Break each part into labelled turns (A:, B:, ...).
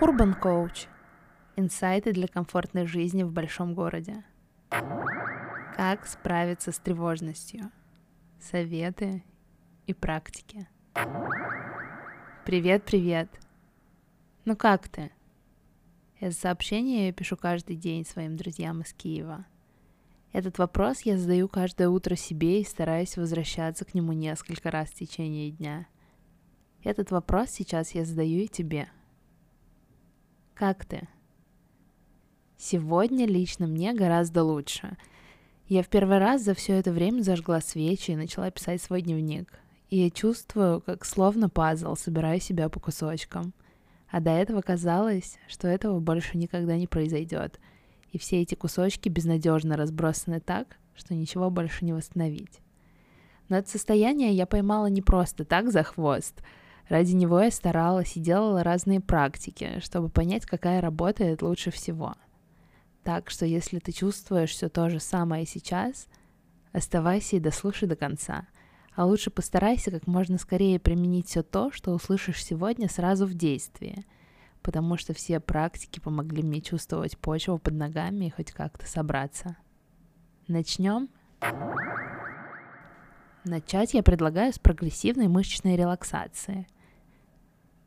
A: Urban Coach. Инсайты для комфортной жизни в большом городе. Как справиться с тревожностью. Советы и практики. Привет, привет. Ну как ты? Это сообщение я пишу каждый день своим друзьям из Киева. Этот вопрос я задаю каждое утро себе и стараюсь возвращаться к нему несколько раз в течение дня. Этот вопрос сейчас я задаю и тебе. Как ты? Сегодня лично мне гораздо лучше. Я в первый раз за все это время зажгла свечи и начала писать свой дневник. И я чувствую, как словно пазл, собираю себя по кусочкам — а до этого казалось, что этого больше никогда не произойдет, и все эти кусочки безнадежно разбросаны так, что ничего больше не восстановить. Но это состояние я поймала не просто так за хвост. Ради него я старалась и делала разные практики, чтобы понять, какая работает лучше всего. Так что если ты чувствуешь все то же самое сейчас, оставайся и дослушай до конца – а лучше постарайся как можно скорее применить все то, что услышишь сегодня сразу в действии, потому что все практики помогли мне чувствовать почву под ногами и хоть как-то собраться. Начнем? Начать я предлагаю с прогрессивной мышечной релаксации.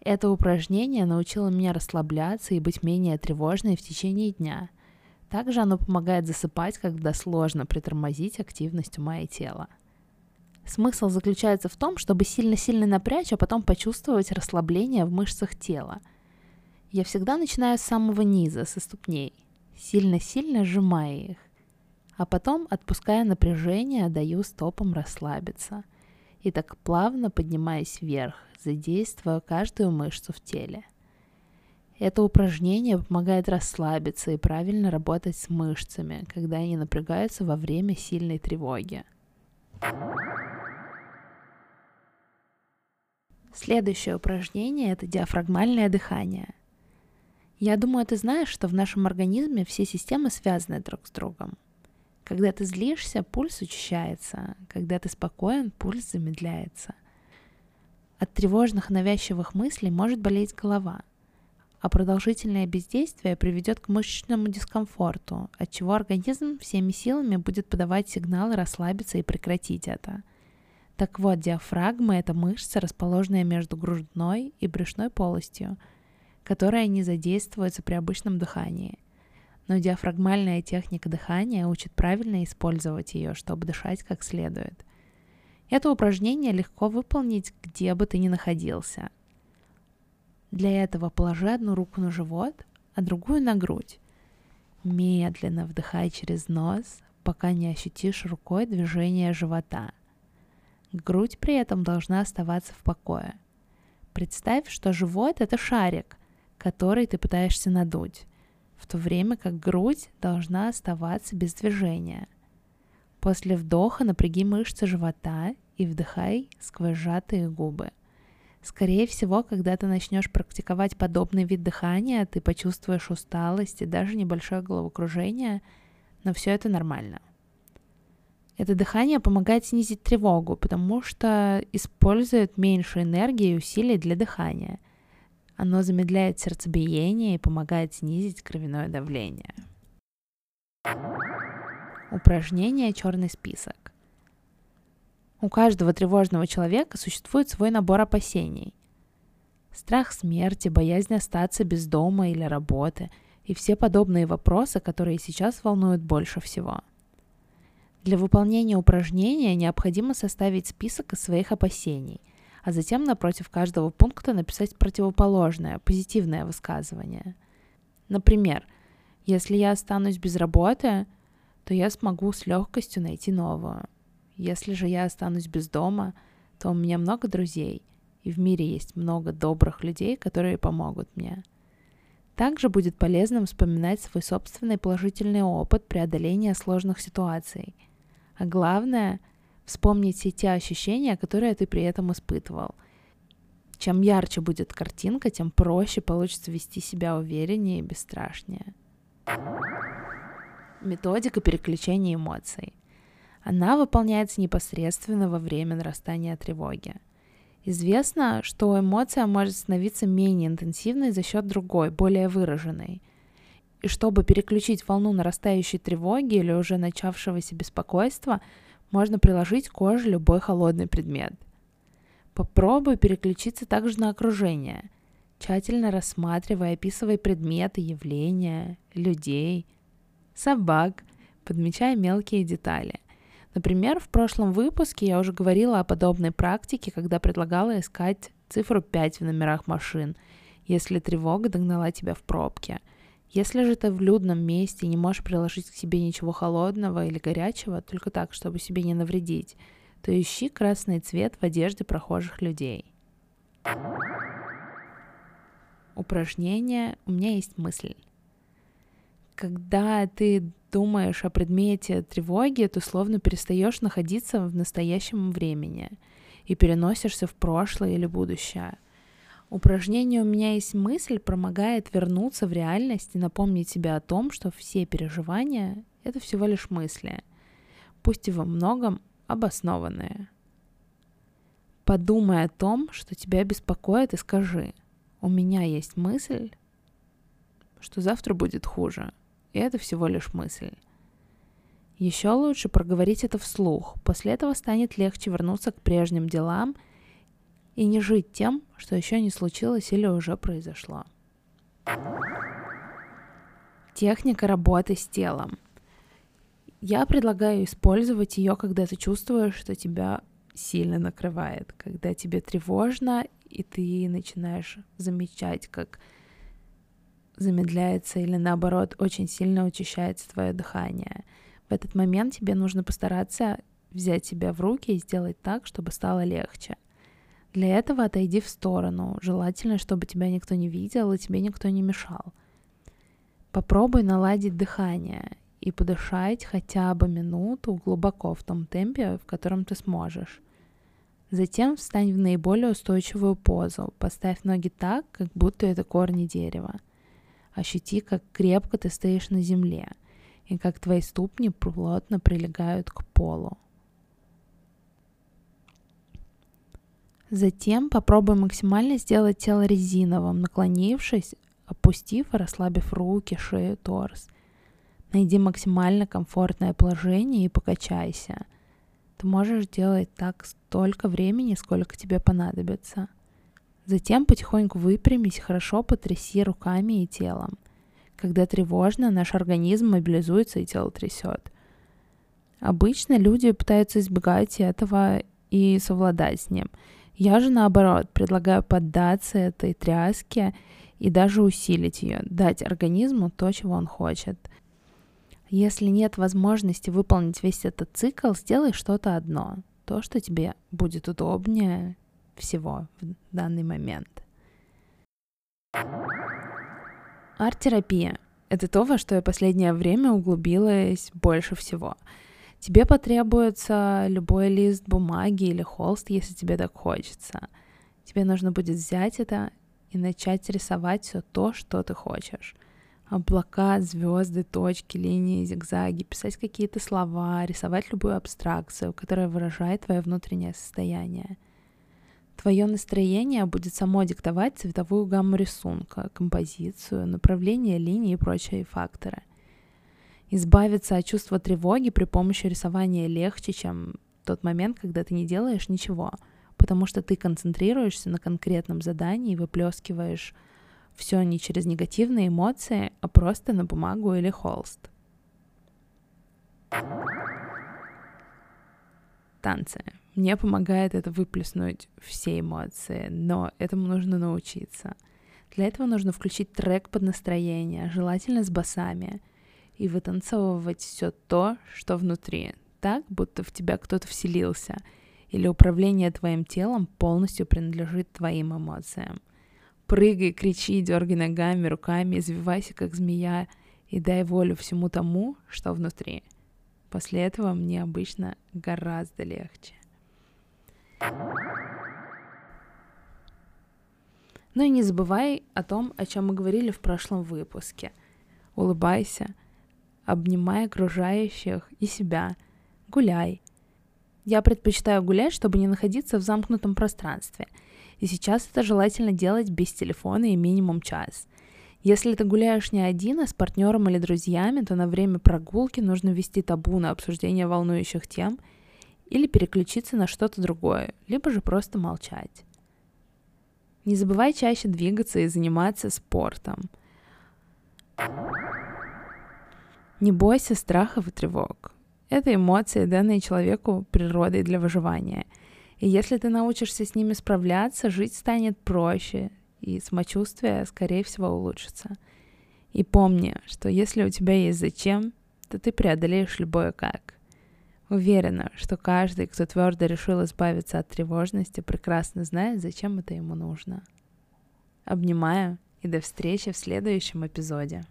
A: Это упражнение научило меня расслабляться и быть менее тревожной в течение дня. Также оно помогает засыпать, когда сложно притормозить активность ума и тела. Смысл заключается в том, чтобы сильно-сильно напрячь, а потом почувствовать расслабление в мышцах тела. Я всегда начинаю с самого низа, со ступней, сильно-сильно сжимая их, а потом, отпуская напряжение, даю стопам расслабиться. И так плавно поднимаясь вверх, задействуя каждую мышцу в теле. Это упражнение помогает расслабиться и правильно работать с мышцами, когда они напрягаются во время сильной тревоги. Следующее упражнение – это диафрагмальное дыхание. Я думаю, ты знаешь, что в нашем организме все системы связаны друг с другом. Когда ты злишься, пульс учащается. Когда ты спокоен, пульс замедляется. От тревожных навязчивых мыслей может болеть голова, а продолжительное бездействие приведет к мышечному дискомфорту, от чего организм всеми силами будет подавать сигналы расслабиться и прекратить это – так вот, диафрагма – это мышца, расположенная между грудной и брюшной полостью, которая не задействуется при обычном дыхании. Но диафрагмальная техника дыхания учит правильно использовать ее, чтобы дышать как следует. Это упражнение легко выполнить, где бы ты ни находился. Для этого положи одну руку на живот, а другую на грудь. Медленно вдыхай через нос, пока не ощутишь рукой движение живота – Грудь при этом должна оставаться в покое. Представь, что живот – это шарик, который ты пытаешься надуть, в то время как грудь должна оставаться без движения. После вдоха напряги мышцы живота и вдыхай сквозь сжатые губы. Скорее всего, когда ты начнешь практиковать подобный вид дыхания, ты почувствуешь усталость и даже небольшое головокружение, но все это нормально. Это дыхание помогает снизить тревогу, потому что использует меньше энергии и усилий для дыхания. Оно замедляет сердцебиение и помогает снизить кровяное давление. Упражнение «Черный список». У каждого тревожного человека существует свой набор опасений. Страх смерти, боязнь остаться без дома или работы и все подобные вопросы, которые сейчас волнуют больше всего – для выполнения упражнения необходимо составить список из своих опасений, а затем напротив каждого пункта написать противоположное, позитивное высказывание. Например, если я останусь без работы, то я смогу с легкостью найти новую. Если же я останусь без дома, то у меня много друзей, и в мире есть много добрых людей, которые помогут мне. Также будет полезным вспоминать свой собственный положительный опыт преодоления сложных ситуаций – а главное, вспомнить все те ощущения, которые ты при этом испытывал. Чем ярче будет картинка, тем проще получится вести себя увереннее и бесстрашнее. Методика переключения эмоций. Она выполняется непосредственно во время нарастания тревоги. Известно, что эмоция может становиться менее интенсивной за счет другой, более выраженной. И чтобы переключить волну нарастающей тревоги или уже начавшегося беспокойства, можно приложить к коже любой холодный предмет. Попробуй переключиться также на окружение, тщательно рассматривая, описывая предметы, явления, людей, собак, подмечая мелкие детали. Например, в прошлом выпуске я уже говорила о подобной практике, когда предлагала искать цифру 5 в номерах машин, если тревога догнала тебя в пробке. Если же ты в людном месте и не можешь приложить к себе ничего холодного или горячего, только так, чтобы себе не навредить, то ищи красный цвет в одежде прохожих людей. Упражнение «У меня есть мысль». Когда ты думаешь о предмете тревоги, то словно перестаешь находиться в настоящем времени и переносишься в прошлое или будущее. Упражнение «У меня есть мысль» помогает вернуться в реальность и напомнить себе о том, что все переживания — это всего лишь мысли, пусть и во многом обоснованные. Подумай о том, что тебя беспокоит, и скажи, у меня есть мысль, что завтра будет хуже — и это всего лишь мысль. Еще лучше проговорить это вслух. После этого станет легче вернуться к прежним делам и не жить тем, что еще не случилось или уже произошло. Техника работы с телом. Я предлагаю использовать ее, когда ты чувствуешь, что тебя сильно накрывает, когда тебе тревожно, и ты начинаешь замечать, как замедляется или наоборот очень сильно учащается твое дыхание. В этот момент тебе нужно постараться взять себя в руки и сделать так, чтобы стало легче. Для этого отойди в сторону. Желательно, чтобы тебя никто не видел и тебе никто не мешал. Попробуй наладить дыхание и подышать хотя бы минуту глубоко в том темпе, в котором ты сможешь. Затем встань в наиболее устойчивую позу. Поставь ноги так, как будто это корни дерева. Ощути, как крепко ты стоишь на земле и как твои ступни плотно прилегают к полу. Затем попробуй максимально сделать тело резиновым, наклонившись, опустив и расслабив руки, шею, торс. Найди максимально комфортное положение и покачайся. Ты можешь делать так столько времени, сколько тебе понадобится – Затем потихоньку выпрямись, хорошо потряси руками и телом. Когда тревожно, наш организм мобилизуется и тело трясет. Обычно люди пытаются избегать этого и совладать с ним. Я же наоборот предлагаю поддаться этой тряске и даже усилить ее, дать организму то, чего он хочет. Если нет возможности выполнить весь этот цикл, сделай что-то одно, то, что тебе будет удобнее всего в данный момент. Арт-терапия — это то, во что я последнее время углубилась больше всего. Тебе потребуется любой лист бумаги или холст, если тебе так хочется. Тебе нужно будет взять это и начать рисовать все то, что ты хочешь. Облака, звезды, точки, линии, зигзаги, писать какие-то слова, рисовать любую абстракцию, которая выражает твое внутреннее состояние — Твое настроение будет само диктовать цветовую гамму рисунка, композицию, направление линии и прочие факторы. Избавиться от чувства тревоги при помощи рисования легче, чем тот момент, когда ты не делаешь ничего, потому что ты концентрируешься на конкретном задании и выплескиваешь все не через негативные эмоции, а просто на бумагу или холст. Танцы. Мне помогает это выплеснуть все эмоции, но этому нужно научиться. Для этого нужно включить трек под настроение, желательно с басами, и вытанцовывать все то, что внутри, так, будто в тебя кто-то вселился, или управление твоим телом полностью принадлежит твоим эмоциям. Прыгай, кричи, дергай ногами, руками, извивайся, как змея, и дай волю всему тому, что внутри. После этого мне обычно гораздо легче. Ну и не забывай о том, о чем мы говорили в прошлом выпуске. Улыбайся, обнимай окружающих и себя, гуляй. Я предпочитаю гулять, чтобы не находиться в замкнутом пространстве. И сейчас это желательно делать без телефона и минимум час. Если ты гуляешь не один, а с партнером или друзьями, то на время прогулки нужно вести табу на обсуждение волнующих тем или переключиться на что-то другое, либо же просто молчать. Не забывай чаще двигаться и заниматься спортом. Не бойся страхов и тревог. Это эмоции, данные человеку природой для выживания. И если ты научишься с ними справляться, жить станет проще, и самочувствие, скорее всего, улучшится. И помни, что если у тебя есть зачем, то ты преодолеешь любое как. Уверена, что каждый, кто твердо решил избавиться от тревожности, прекрасно знает, зачем это ему нужно. Обнимаю и до встречи в следующем эпизоде.